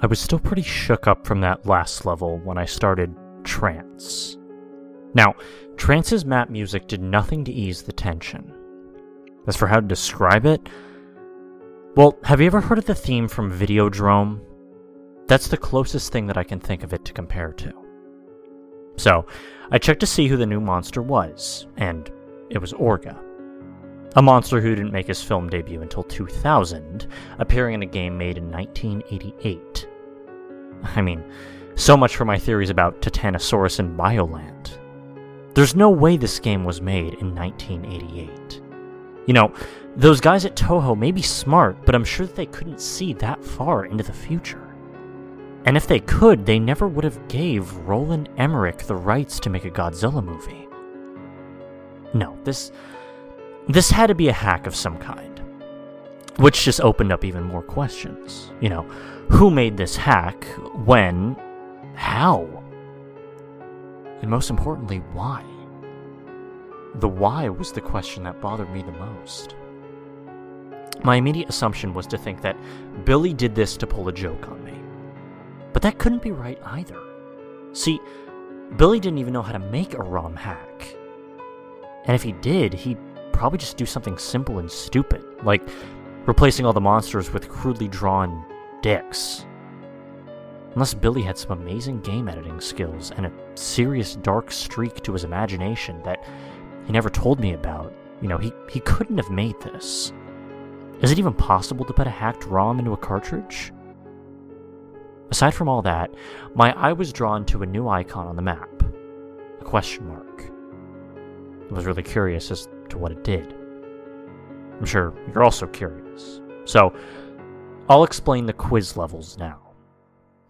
I was still pretty shook up from that last level when I started Trance. Now, Trance's map music did nothing to ease the tension. As for how to describe it, well, have you ever heard of the theme from Videodrome? That's the closest thing that I can think of it to compare to. So, I checked to see who the new monster was, and it was Orga. A monster who didn't make his film debut until 2000, appearing in a game made in 1988. I mean, so much for my theories about Titanosaurus and Biollante. There's no way this game was made in 1988. You know, those guys at Toho may be smart, but I'm sure that they couldn't see that far into the future. And if they could, they never would have gave Roland Emmerich the rights to make a Godzilla movie. No, this this had to be a hack of some kind. Which just opened up even more questions. You know, who made this hack? When? How? And most importantly, why? The why was the question that bothered me the most. My immediate assumption was to think that Billy did this to pull a joke on me. But that couldn't be right either. See, Billy didn't even know how to make a ROM hack. And if he did, he'd probably just do something simple and stupid, like replacing all the monsters with crudely drawn dicks. Unless Billy had some amazing game editing skills and a serious dark streak to his imagination that he never told me about, you know, he, he couldn't have made this. Is it even possible to put a hacked ROM into a cartridge? Aside from all that, my eye was drawn to a new icon on the map a question mark. I was really curious as to what it did. I'm sure you're also curious. So, I'll explain the quiz levels now,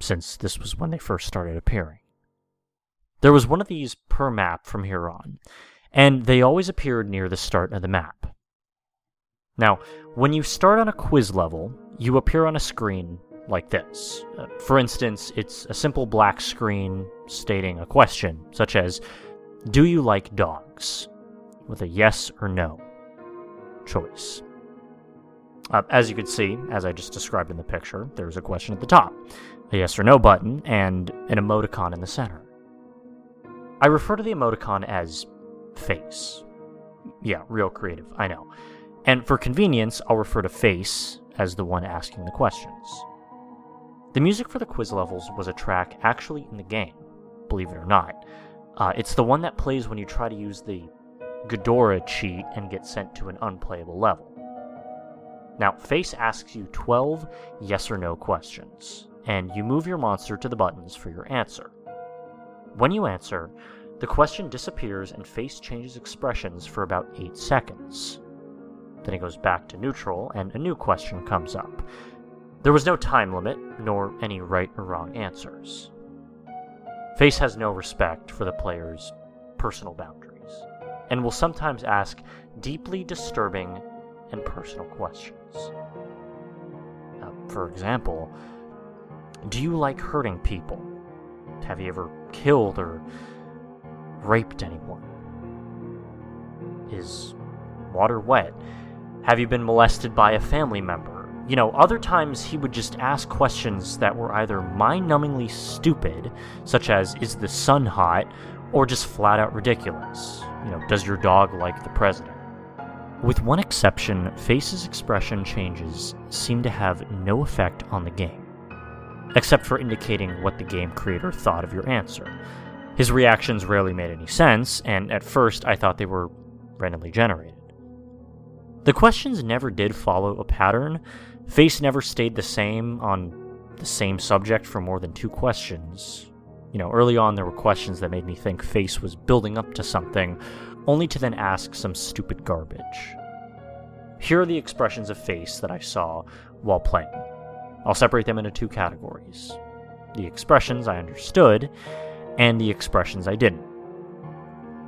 since this was when they first started appearing. There was one of these per map from here on, and they always appeared near the start of the map. Now, when you start on a quiz level, you appear on a screen like this. Uh, for instance, it's a simple black screen stating a question, such as Do you like dogs? with a yes or no choice. Uh, as you can see, as I just described in the picture, there's a question at the top, a yes or no button, and an emoticon in the center. I refer to the emoticon as face. Yeah, real creative, I know. And for convenience, I'll refer to face as the one asking the questions. The music for the quiz levels was a track actually in the game, believe it or not. Uh, it's the one that plays when you try to use the Ghidorah cheat and get sent to an unplayable level. Now, Face asks you 12 yes or no questions, and you move your monster to the buttons for your answer. When you answer, the question disappears and Face changes expressions for about 8 seconds. Then it goes back to neutral, and a new question comes up. There was no time limit, nor any right or wrong answers. Face has no respect for the player's personal boundaries, and will sometimes ask deeply disturbing and personal questions. For example, do you like hurting people? Have you ever killed or raped anyone? Is water wet? Have you been molested by a family member? You know, other times he would just ask questions that were either mind numbingly stupid, such as, is the sun hot, or just flat out ridiculous. You know, does your dog like the president? With one exception, Face's expression changes seem to have no effect on the game, except for indicating what the game creator thought of your answer. His reactions rarely made any sense, and at first I thought they were randomly generated. The questions never did follow a pattern. Face never stayed the same on the same subject for more than two questions. You know, early on there were questions that made me think Face was building up to something, only to then ask some stupid garbage. Here are the expressions of Face that I saw while playing. I'll separate them into two categories the expressions I understood, and the expressions I didn't.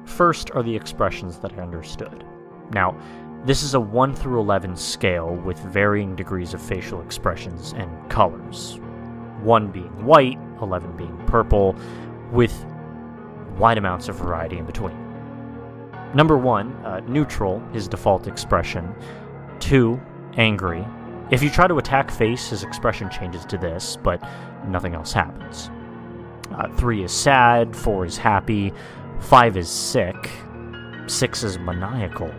First are the expressions that I understood. Now, this is a 1 through 11 scale with varying degrees of facial expressions and colors. 1 being white, 11 being purple, with wide amounts of variety in between. Number 1, uh, neutral, his default expression. 2, angry. If you try to attack face, his expression changes to this, but nothing else happens. Uh, 3 is sad, 4 is happy, 5 is sick, 6 is maniacal,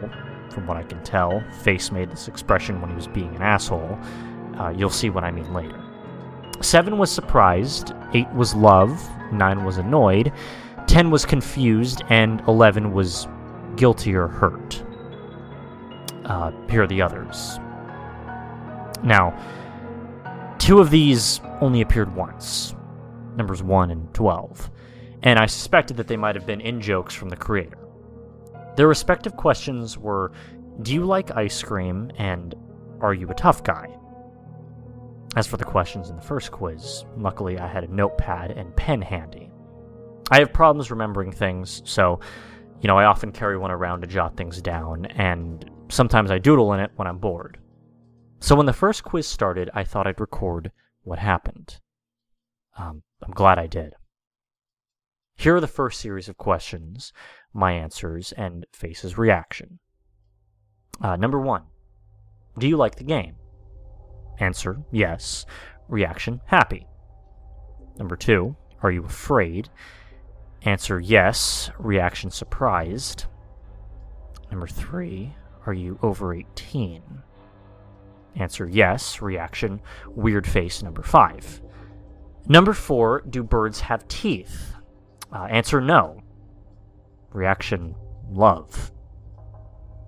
from what I can tell. Face made this expression when he was being an asshole. Uh, you'll see what I mean later. 7 was surprised, 8 was love, 9 was annoyed, 10 was confused, and 11 was guilty or hurt. Uh, here are the others. Now, two of these only appeared once numbers 1 and 12, and I suspected that they might have been in jokes from the creator. Their respective questions were Do you like ice cream? and Are you a tough guy? As for the questions in the first quiz, luckily I had a notepad and pen handy. I have problems remembering things, so, you know, I often carry one around to jot things down, and sometimes I doodle in it when I'm bored. So when the first quiz started, I thought I'd record what happened. Um, I'm glad I did. Here are the first series of questions, my answers, and Face's reaction. Uh, number one Do you like the game? Answer Yes. Reaction Happy. Number two Are you afraid? Answer Yes. Reaction Surprised. Number three Are you over 18? Answer Yes. Reaction Weird face number five. Number four, do birds have teeth? Uh, answer no. Reaction love.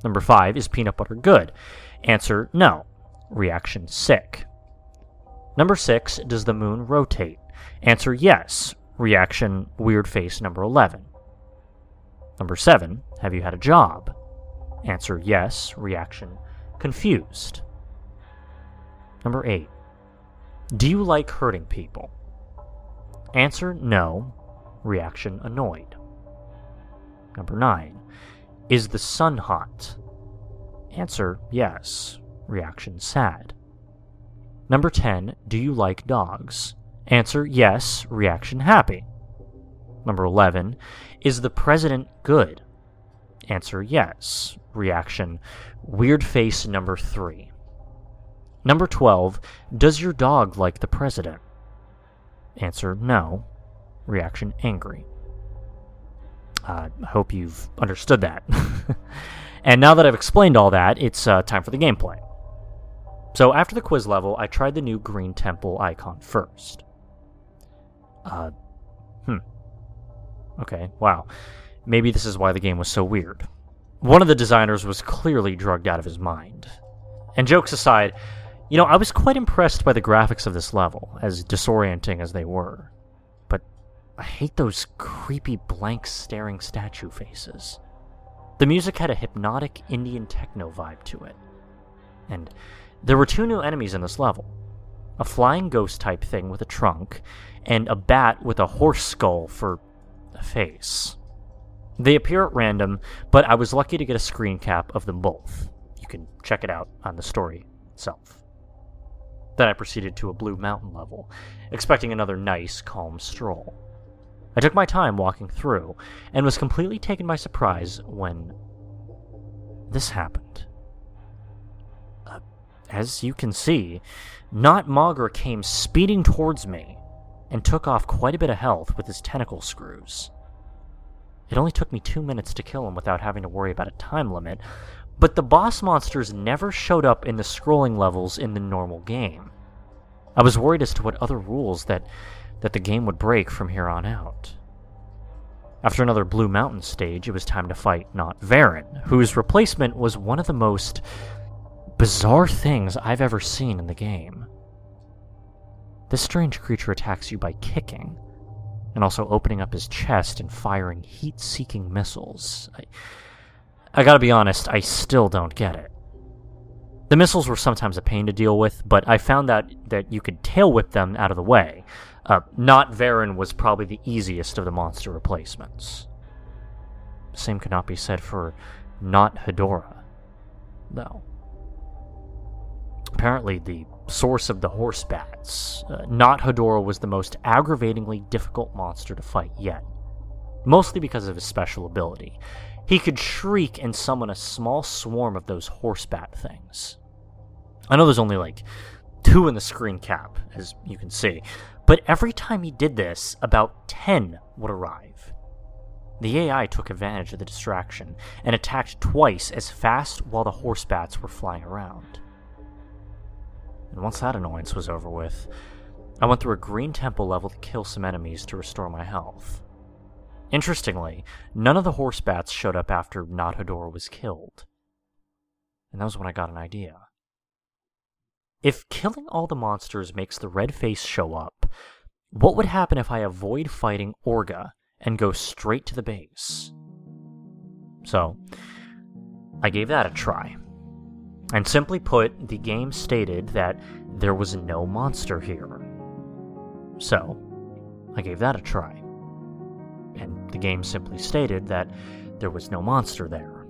Number five, is peanut butter good? Answer no. Reaction sick. Number six, does the moon rotate? Answer yes. Reaction weird face number 11. Number seven, have you had a job? Answer yes. Reaction confused. Number eight, do you like hurting people? Answer no. Reaction annoyed. Number 9. Is the sun hot? Answer yes. Reaction sad. Number 10. Do you like dogs? Answer yes. Reaction happy. Number 11. Is the president good? Answer yes. Reaction weird face number 3. Number 12. Does your dog like the president? Answer no. Reaction angry. Uh, I hope you've understood that. and now that I've explained all that, it's uh, time for the gameplay. So after the quiz level, I tried the new green temple icon first. Uh, hmm. Okay, wow. Maybe this is why the game was so weird. One of the designers was clearly drugged out of his mind. And jokes aside, you know, I was quite impressed by the graphics of this level, as disorienting as they were. But I hate those creepy blank staring statue faces. The music had a hypnotic Indian techno vibe to it. And there were two new enemies in this level a flying ghost type thing with a trunk, and a bat with a horse skull for a face. They appear at random, but I was lucky to get a screen cap of them both. You can check it out on the story itself. Then I proceeded to a Blue Mountain level, expecting another nice, calm stroll. I took my time walking through, and was completely taken by surprise when this happened. As you can see, Not Moguera came speeding towards me and took off quite a bit of health with his tentacle screws. It only took me two minutes to kill him without having to worry about a time limit, but the boss monsters never showed up in the scrolling levels in the normal game. I was worried as to what other rules that, that the game would break from here on out. After another Blue Mountain stage, it was time to fight not Varan, whose replacement was one of the most bizarre things I've ever seen in the game. This strange creature attacks you by kicking, and also opening up his chest and firing heat seeking missiles. I, I gotta be honest, I still don't get it. The missiles were sometimes a pain to deal with, but I found that, that you could tail whip them out of the way. Uh, not Varan was probably the easiest of the monster replacements. Same could not be said for not Hedorah, though. Apparently, the source of the horse bats, uh, not Hedorah was the most aggravatingly difficult monster to fight yet, mostly because of his special ability. He could shriek and summon a small swarm of those horse bat things. I know there's only like two in the screen cap, as you can see, but every time he did this, about 10 would arrive. The AI took advantage of the distraction and attacked twice as fast while the horse bats were flying around. And once that annoyance was over with, I went through a green temple level to kill some enemies to restore my health. Interestingly, none of the horse bats showed up after not Hedorah was killed. And that was when I got an idea. If killing all the monsters makes the red face show up, what would happen if I avoid fighting Orga and go straight to the base? So, I gave that a try. And simply put, the game stated that there was no monster here. So, I gave that a try. And the game simply stated that there was no monster there.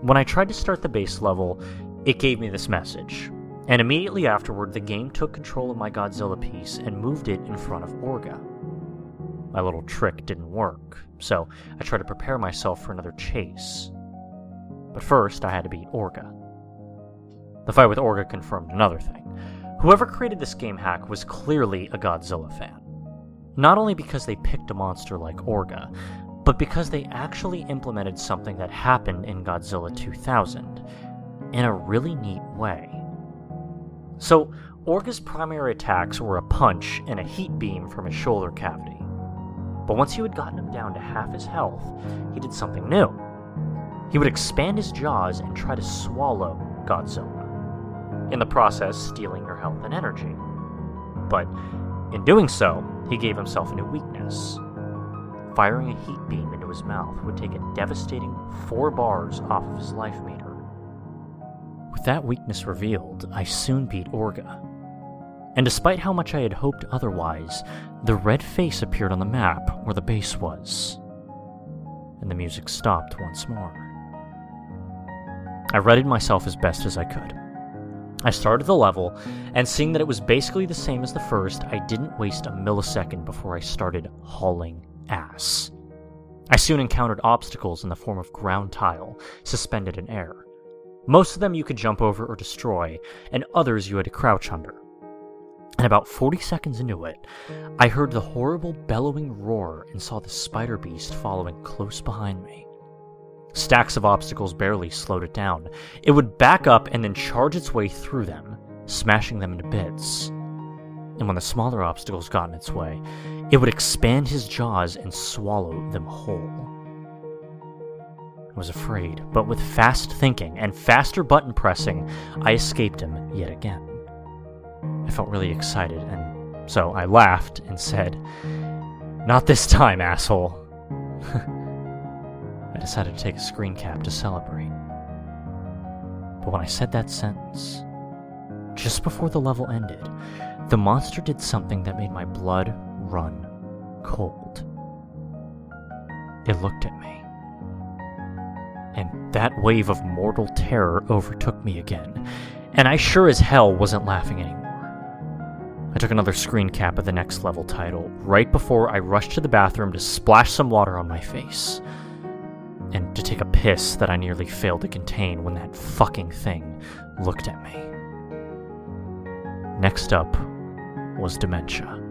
When I tried to start the base level, it gave me this message. And immediately afterward, the game took control of my Godzilla piece and moved it in front of Orga. My little trick didn't work, so I tried to prepare myself for another chase. But first, I had to beat Orga. The fight with Orga confirmed another thing. Whoever created this game hack was clearly a Godzilla fan. Not only because they picked a monster like Orga, but because they actually implemented something that happened in Godzilla 2000 in a really neat way. So, Orga's primary attacks were a punch and a heat beam from his shoulder cavity. But once you had gotten him down to half his health, he did something new. He would expand his jaws and try to swallow Godzilla, in the process, stealing her health and energy. But in doing so, he gave himself a new weakness. Firing a heat beam into his mouth would take a devastating four bars off of his life meter. With that weakness revealed, I soon beat Orga. And despite how much I had hoped otherwise, the red face appeared on the map where the base was. And the music stopped once more. I readied myself as best as I could. I started the level, and seeing that it was basically the same as the first, I didn't waste a millisecond before I started hauling ass. I soon encountered obstacles in the form of ground tile, suspended in air. Most of them you could jump over or destroy, and others you had to crouch under. And about 40 seconds into it, I heard the horrible bellowing roar and saw the spider beast following close behind me. Stacks of obstacles barely slowed it down. It would back up and then charge its way through them, smashing them into bits. And when the smaller obstacles got in its way, it would expand his jaws and swallow them whole. I was afraid, but with fast thinking and faster button pressing, I escaped him yet again. I felt really excited, and so I laughed and said, Not this time, asshole. Decided to take a screen cap to celebrate. But when I said that sentence, just before the level ended, the monster did something that made my blood run cold. It looked at me and that wave of mortal terror overtook me again, and I sure as hell wasn't laughing anymore. I took another screen cap of the next level title right before I rushed to the bathroom to splash some water on my face, to take a piss that I nearly failed to contain when that fucking thing looked at me. Next up was dementia.